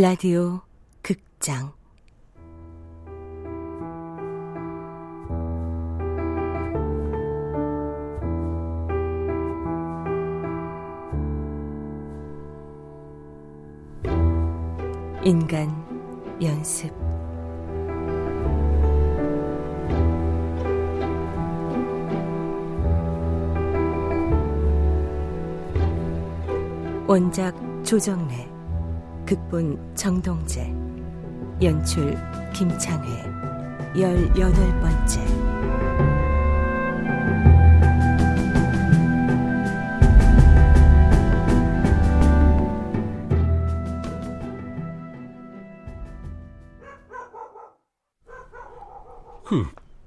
라디오 극장. 인간 연습. 원작 조정래 극본 정동재 연출 김창회 열여덟 번째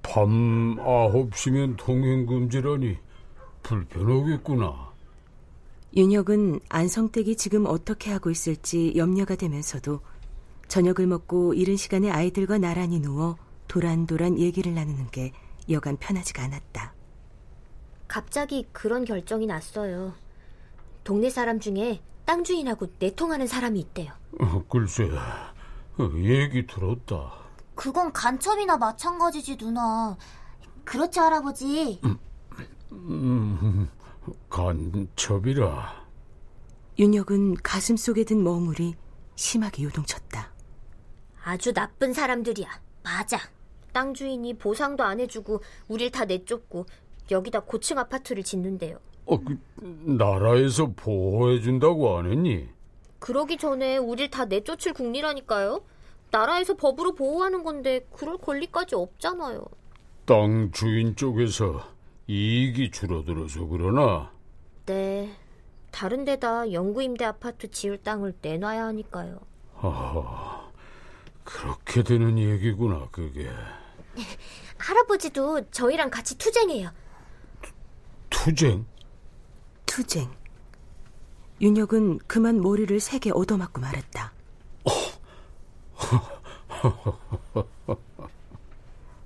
그밤 아홉 시면 통행 금지라니 불편하겠구나. 윤혁은 안성댁이 지금 어떻게 하고 있을지 염려가 되면서도 저녁을 먹고 이른 시간에 아이들과 나란히 누워 도란도란 얘기를 나누는 게 여간 편하지가 않았다. 갑자기 그런 결정이 났어요. 동네 사람 중에 땅 주인하고 내통하는 사람이 있대요. 어, 글쎄, 어, 얘기 들었다. 그건 간첩이나 마찬가지지, 누나. 그렇지, 할아버지? 음, 음, 간첩이라. 윤혁은 가슴 속에 든 멍울이 심하게 요동쳤다. 아주 나쁜 사람들이야. 맞아. 땅 주인이 보상도 안 해주고 우릴 다 내쫓고 여기다 고층 아파트를 짓는데요. 어, 그, 나라에서 보호해준다고 안 했니? 그러기 전에 우릴 다 내쫓을 국리라니까요. 나라에서 법으로 보호하는 건데 그럴 권리까지 없잖아요. 땅 주인 쪽에서 이익이 줄어들어서 그러나? 네. 다른 데다 영구임대 아파트 지을 땅을 내놔야 하니까요. 아, 그렇게 되는 얘기구나, 그게. 할아버지도 저희랑 같이 투쟁해요. 투, 쟁 투쟁. 윤혁은 그만 머리를 세게 얻어맞고 말했다.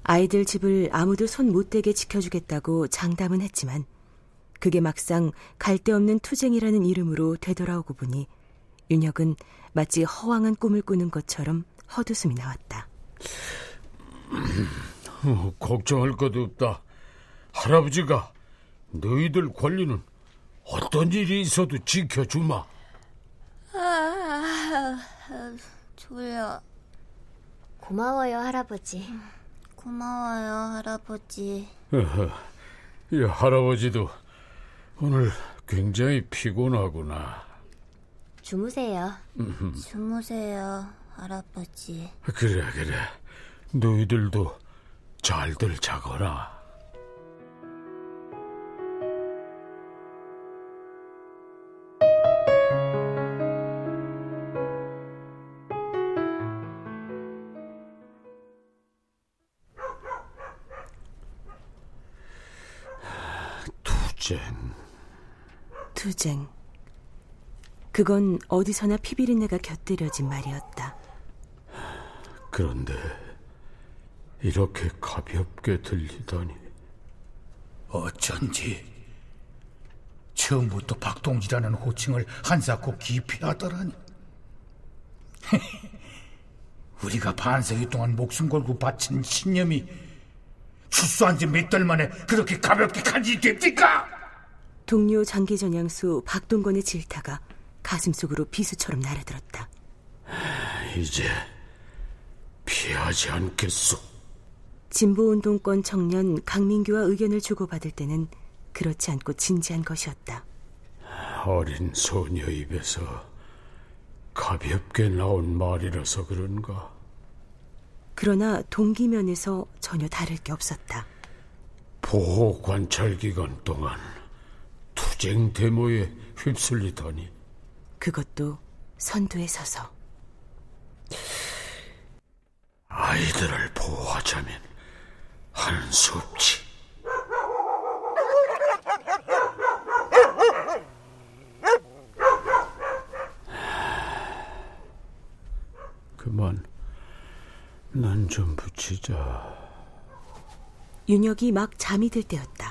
아이들 집을 아무도 손 못 대게 지켜주겠다고 장담은 했지만 그게 막상 갈 데 없는 투쟁이라는 이름으로 되돌아오고 보니 윤혁은 마치 허황한 꿈을 꾸는 것처럼 헛웃음이 나왔다. 어, 걱정할 것도 없다. 할아버지가 너희들 권리는 어떤 일이 있어도 지켜주마. 아, 아, 아, 졸려. 고마워요, 할아버지. 고마워요, 할아버지. 이 할아버지도 오늘 굉장히 피곤하구나. 주무세요. 주무세요, 할아버지. 그래, 그래. 너희들도 잘들 자거라. 투쟁. 그건 어디서나 피비린내가 곁들여진 말이었다. 그런데 이렇게 가볍게 들리다니. 어쩐지 처음부터 박동지라는 호칭을 한사코 깊이 하더라니. 우리가 반세기 동안 목숨 걸고 바친 신념이 출소한 지 몇 달 만에 그렇게 가볍게 간지 됩니까? 동료 장기전양수 박동건의 질타가 가슴속으로 비수처럼 날아들었다. 이제 피하지 않겠소. 진보운동권 청년 강민규와 의견을 주고받을 때는 그렇지 않고 진지한 것이었다. 어린 소녀 입에서 가볍게 나온 말이라서 그런가? 그러나 동기면에서 전혀 다를 게 없었다. 보호 관찰 기간 동안 투쟁 데모에 휩쓸리더니 그것도 선두에 서서 아이들을 보호하자면 하는 수 없지. 그만 난좀 붙이자. 윤혁이 막 잠이 들 때였다.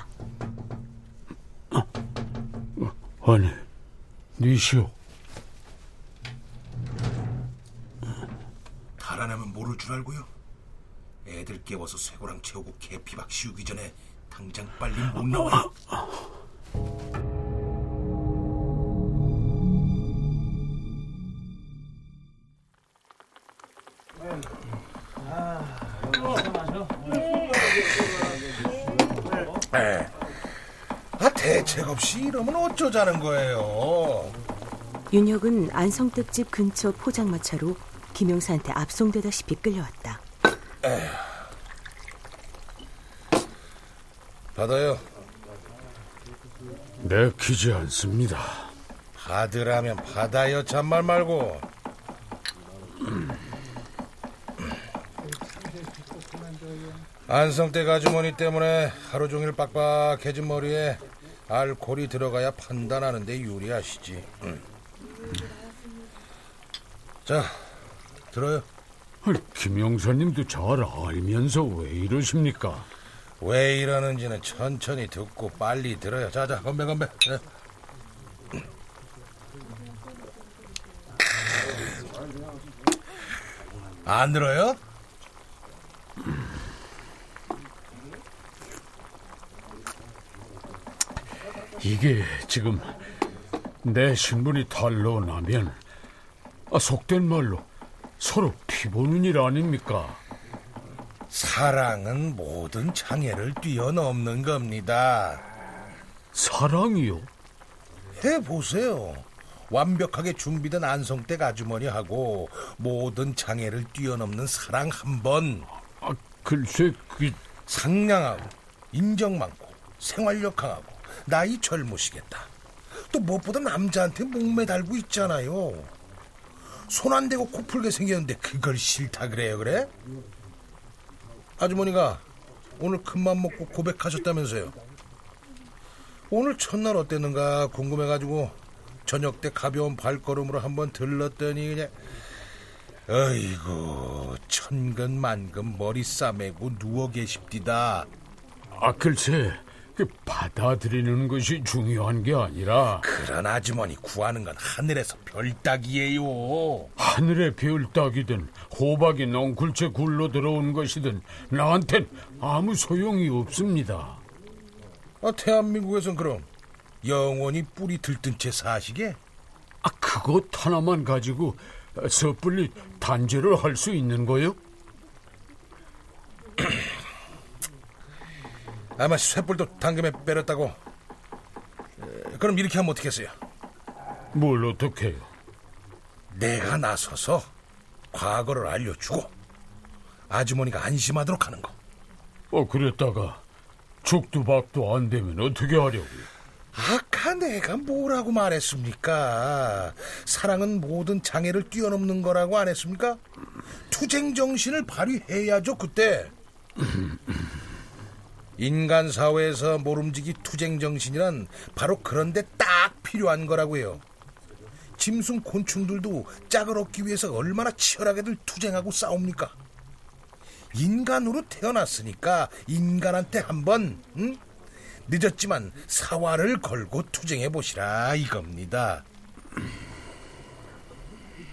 아니, 니시오. 달아나면 모를 줄 알고요. 애들 깨워서 쇠고랑 채우고 개피박 씌우기 전에 당장 빨리 못 나와요. 아, 아, 아. 없이 이러면 어쩌자는 거예요. 윤혁은 안성댁집 근처 포장마차로 김영사한테 압송되다시피 끌려왔다. 받아요. 내키지 않습니다. 받으라면 받아요. 잔말 말고. 안성댁 아주머니 때문에 하루 종일 빡빡해진 머리에 알코올이 들어가야 판단하는데 유리하시지. 응. 자, 들어요. 김영사님도 잘 알면서 왜 이러십니까? 왜 이러는지는 천천히 듣고 빨리 들어요. 자자, 건배 건배. 네. 안 들어요? 이게 지금 내 신분이 탄로 나면 아, 속된 말로 서로 피보는 일 아닙니까? 사랑은 모든 장애를 뛰어넘는 겁니다. 사랑이요? 해보세요. 완벽하게 준비된 안성댁 아주머니하고 모든 장애를 뛰어넘는 사랑 한 번. 아, 글쎄, 그, 상냥하고, 인정 많고, 생활력 강하고, 나이 젊으시겠다. 또 무엇보다 남자한테 목매달고 있잖아요. 손 안 대고 코 풀게 생겼는데 그걸 싫다 그래요, 그래? 아주머니가 오늘 큰맘 먹고 고백하셨다면서요. 오늘 첫날 어땠는가 궁금해가지고 저녁 때 가벼운 발걸음으로 한번 들렀더니 그냥 어이구 천근 만근 머리 싸매고 누워 계십디다. 아, 글쎄, 그 받아들이는 것이 중요한 게 아니라 그런 아주머니 구하는 건 하늘에서 별 따기예요. 하늘의 별 따기든 호박이 넝쿨째 굴러 들어온 것이든 나한텐 아무 소용이 없습니다. 아, 대한민국에선 그럼 영원히 뿌리 들뜬 채 사시게? 아, 그것 하나만 가지고 섣불리 단죄를 할 수 있는 거요? 아마 쇳불도 당금에 빼렸다고. 에, 그럼 이렇게 하면 어떻겠어요? 뭘 어떻게 해요? 내가 나서서 과거를 알려주고 아주머니가 안심하도록 하는 거. 어, 그랬다가 죽도 밥도 안 되면 어떻게 하려고요? 아까 내가 뭐라고 말했습니까? 사랑은 모든 장애를 뛰어넘는 거라고 안 했습니까? 투쟁 정신을 발휘해야죠, 그때. 인간 사회에서 모름지기 투쟁 정신이란 바로 그런데 딱 필요한 거라고요. 짐승 곤충들도 짝을 얻기 위해서 얼마나 치열하게들 투쟁하고 싸웁니까? 인간으로 태어났으니까 인간한테 한번 응? 늦었지만 사활을 걸고 투쟁해 보시라 이겁니다.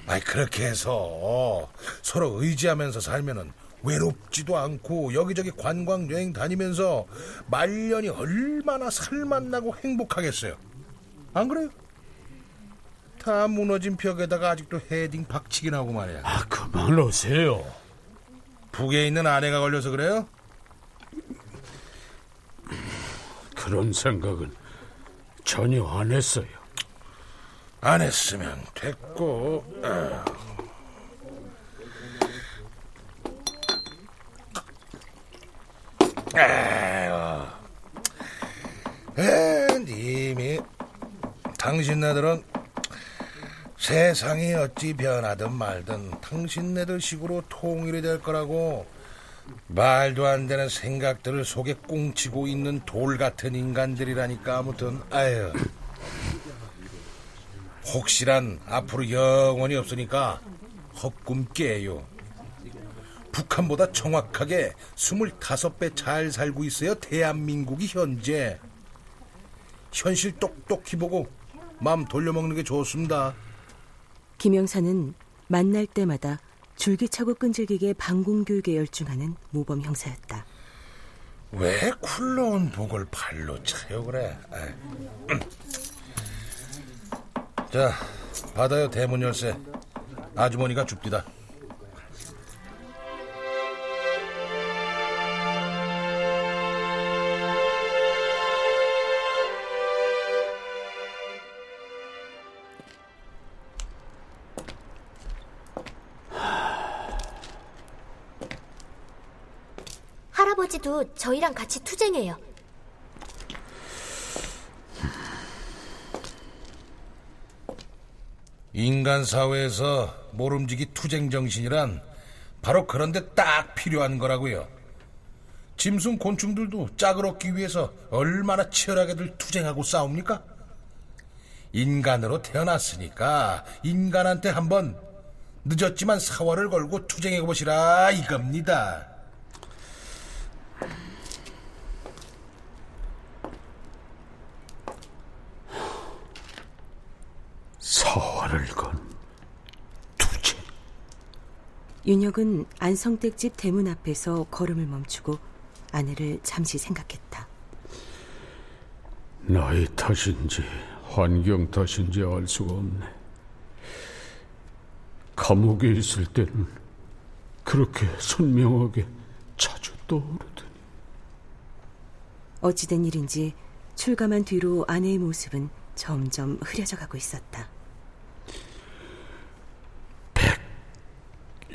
아이 그렇게 해서 서로 의지하면서 살면은 외롭지도 않고 여기저기 관광 여행 다니면서 말년이 얼마나 살맛나고 행복하겠어요. 안 그래요? 다 무너진 벽에다가 아직도 헤딩 박치기 나고 말이야. 아, 그만하세요. 북에 있는 아내가 걸려서 그래요? 그런 생각은 전혀 안 했어요. 안 했으면 됐고. 어. 아유, 에, 님이 당신네들은 세상이 어찌 변하든 말든 당신네들 식으로 통일이 될 거라고 말도 안 되는 생각들을 속에 꽁치고 있는 돌 같은 인간들이라니까 아무튼 아유 혹시란 앞으로 영원히 없으니까 헛꿈 깨요. 북한보다 정확하게 25배 잘 살고 있어요. 대한민국이 현재. 현실 똑똑히 보고 마음 돌려먹는 게 좋습니다. 김영사는 만날 때마다 줄기차고 끈질기게 방공교육에 열중하는 모범 형사였다. 왜 쿨러온 복을 발로 차요 그래? 자, 받아요 대문 열쇠. 아주머니가 줍디다. 할아버지도 저희랑 같이 투쟁해요. 인간 사회에서 모름지기 투쟁 정신이란 바로 그런데 딱 필요한 거라고요. 짐승 곤충들도 짝을 얻기 위해서 얼마나 치열하게들 투쟁하고 싸웁니까? 인간으로 태어났으니까 인간한테 한번 늦었지만 사활을 걸고 투쟁해 보시라 이겁니다. 사활을 건 투쟁. 윤혁은 안성댁 집 대문 앞에서 걸음을 멈추고 아내를 잠시 생각했다. 나이 탓인지 환경 탓인지 알 수가 없네. 감옥에 있을 때는 그렇게 선명하게 자주 떠오르더니 어찌된 일인지 출감한 뒤로 아내의 모습은 점점 흐려져 가고 있었다.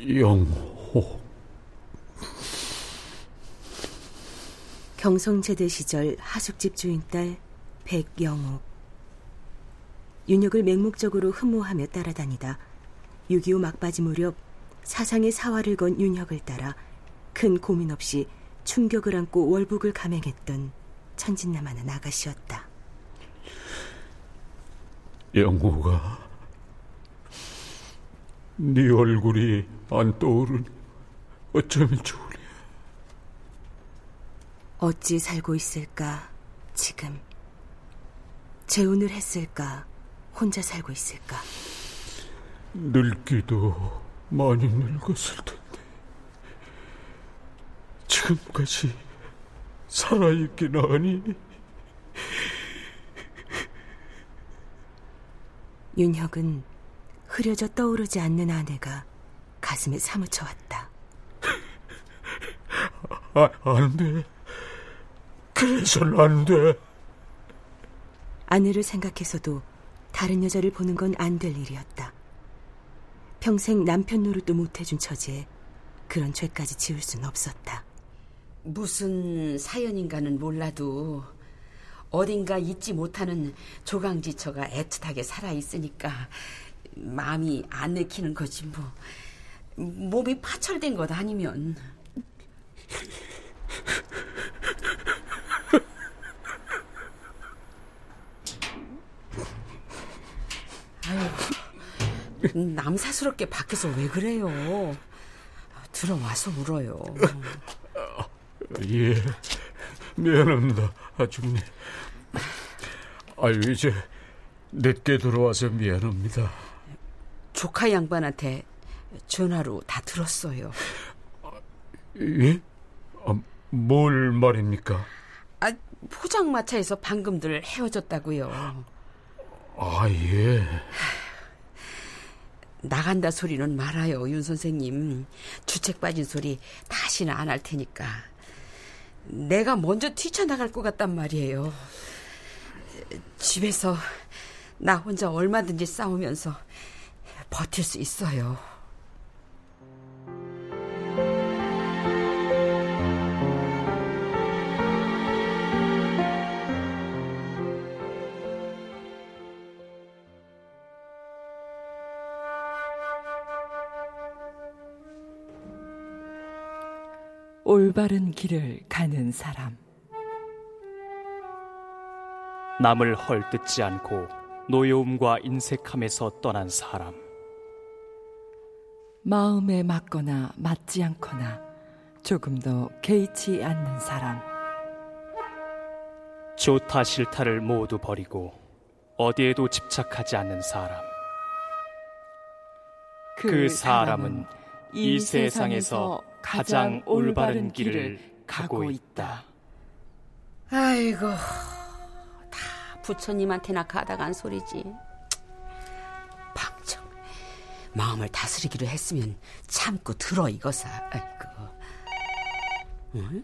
영호 경성제대 시절 하숙집 주인딸 백영옥 윤혁을 맹목적으로 흠모하며 따라다니다 6.25 막바지 무렵 사상의 사활을 건 윤혁을 따라 큰 고민 없이 충격을 안고 월북을 감행했던 천진남하는 아가씨였다. 영호가 네 얼굴이 안 떠오르니 어쩌면 좋으랴. 어찌 살고 있을까 지금? 재혼을 했을까 혼자 살고 있을까? 늙기도 많이 늙었을 텐데 지금까지 살아있긴 하니? 윤혁은 흐려져 떠오르지 않는 아내가 가슴에 사무쳐 왔다. 아, 안 돼. 그래서는 안 돼. 아내를 생각해서도 다른 여자를 보는 건 안 될 일이었다. 평생 남편 노릇도 못해준 처지에 그런 죄까지 지을 순 없었다. 무슨 사연인가는 몰라도 어딘가 잊지 못하는 조강지처가 애틋하게 살아있으니까 마음이 안 내키는 거지 뭐. 몸이 파철된 것 아니면. 남사스럽게 밖에서 왜 그래요? 들어와서 울어요. 예, 미안합니다, 아줌님. 아유, 이제 늦게 들어와서 미안합니다. 조카 양반한테 전화로 다 들었어요. 예? 아, 뭘 말입니까? 아, 포장마차에서 방금들 헤어졌다고요. 아, 예. 나간다 소리는 말아요, 윤 선생님. 주책 빠진 소리 다시는 안 할 테니까. 내가 먼저 뛰쳐나갈 것 같단 말이에요. 집에서 나 혼자 얼마든지 싸우면서 버틸 수 있어요. 올바른 길을 가는 사람. 남을 헐뜯지 않고 노여움과 인색함에서 떠난 사람. 마음에 맞거나 맞지 않거나 조금도 개의치 않는 사람. 좋다 싫다를 모두 버리고 어디에도 집착하지 않는 사람. 그, 그 사람은 이 세상에서 가장 올바른 길을 가고 있다. 아이고, 다 부처님한테나 가다간 소리지. 마음을 다스리기로 했으면 참고 들어 이거사. 아이고. 응?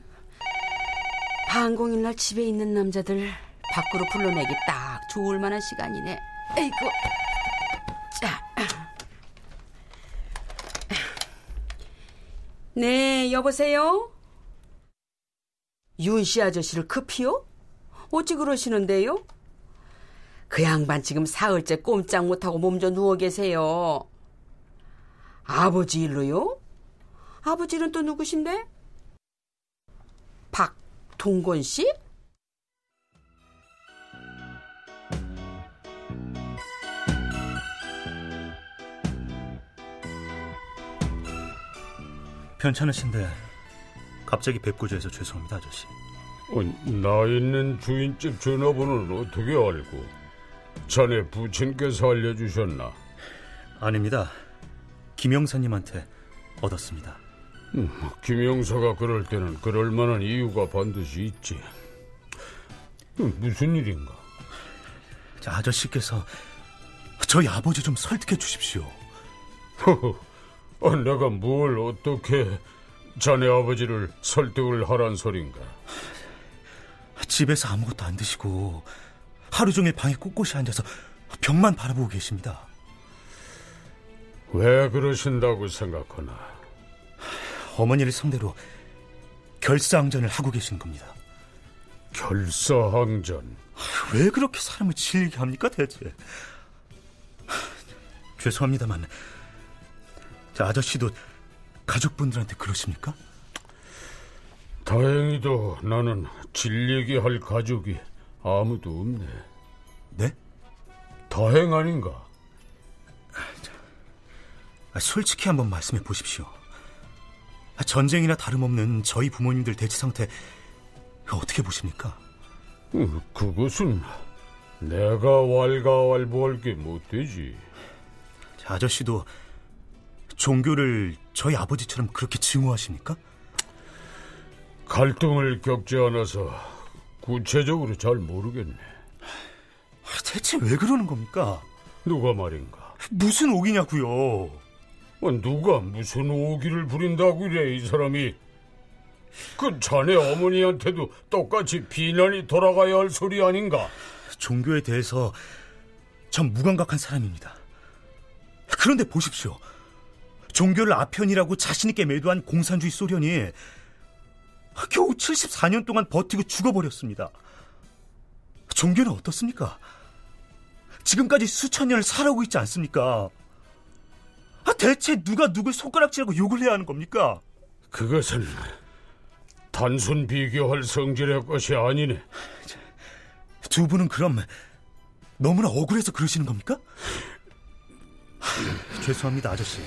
반공일 날 집에 있는 남자들 밖으로 불러내기 딱 좋을 만한 시간이네. 아이고. 자. 네, 여보세요? 윤 씨 아저씨를 급히요? 어찌 그러시는데요? 그 양반 지금 사흘째 꼼짝 못하고 몸져 누워 계세요. 아버지 일로요? 아버지는 또 누구신데? 박동건 씨? 괜찮으신데 갑자기 뵙고자 해서 죄송합니다 아저씨 어, 나 있는 주인집 전화번호는 어떻게 알고? 자네 부친께서 알려주셨나? 아닙니다 김영사님한테 얻었습니다 음, 김영사가 그럴 때는 그럴 만한 이유가 반드시 있지. 음, 무슨 일인가? 자, 아저씨께서 저희 아버지 좀 설득해 주십시오. 아, 내가 뭘 어떻게 자네 아버지를 설득을 하란 소린가? 집에서 아무것도 안 드시고 하루 종일 방에 꿋꿋이 앉아서 벽만 바라보고 계십니다. 왜 그러신다고 생각하나? 어머니를 상대로 결사항전을 하고 계신 겁니다. 결사항전? 왜 그렇게 사람을 질리게 합니까 대체? 죄송합니다만 자, 아저씨도 가족분들한테 그러십니까? 다행히도 나는 질리게 할 가족이 아무도 없네. 네? 다행 아닌가? 솔직히 한번 말씀해 보십시오. 전쟁이나 다름없는 저희 부모님들 대치 상태 어떻게 보십니까? 어, 그것은 내가 왈가왈부할 게 못되지. 아저씨도 종교를 저희 아버지처럼 그렇게 증오하십니까? 갈등을 겪지 않아서 구체적으로 잘 모르겠네. 대체 왜 그러는 겁니까? 누가 말인가? 무슨 옥이냐고요? 어, 누가 무슨 오기를 부린다고 이래 이 사람이 그 자네 어머니한테도 똑같이 비난이 돌아가야 할 소리 아닌가? 종교에 대해서 전 무감각한 사람입니다. 그런데 보십시오. 종교를 아편이라고 자신있게 매도한 공산주의 소련이 겨우 74년 동안 버티고 죽어버렸습니다. 종교는 어떻습니까? 지금까지 수천 년을 살아오고 있지 않습니까? 아, 대체 누가 누굴 손가락질하고 욕을 해야 하는 겁니까? 그것은 단순 비교할 성질의 것이 아니네. 두 분은 그럼 너무나 억울해서 그러시는 겁니까? 죄송합니다, 아저씨.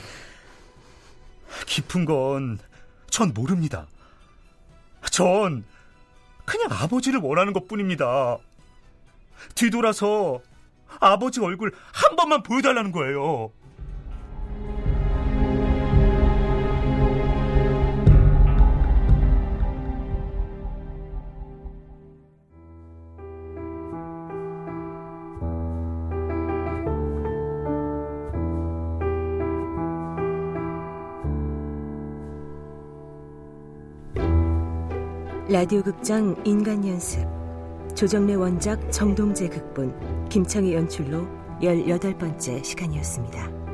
깊은 건 전 모릅니다. 전 그냥 아버지를 원하는 것 뿐입니다. 뒤돌아서 아버지 얼굴 한 번만 보여달라는 거예요. 라디오 극장 인간 연습 조정래 원작 정동재 극본 김창희 연출로 18번째 시간이었습니다.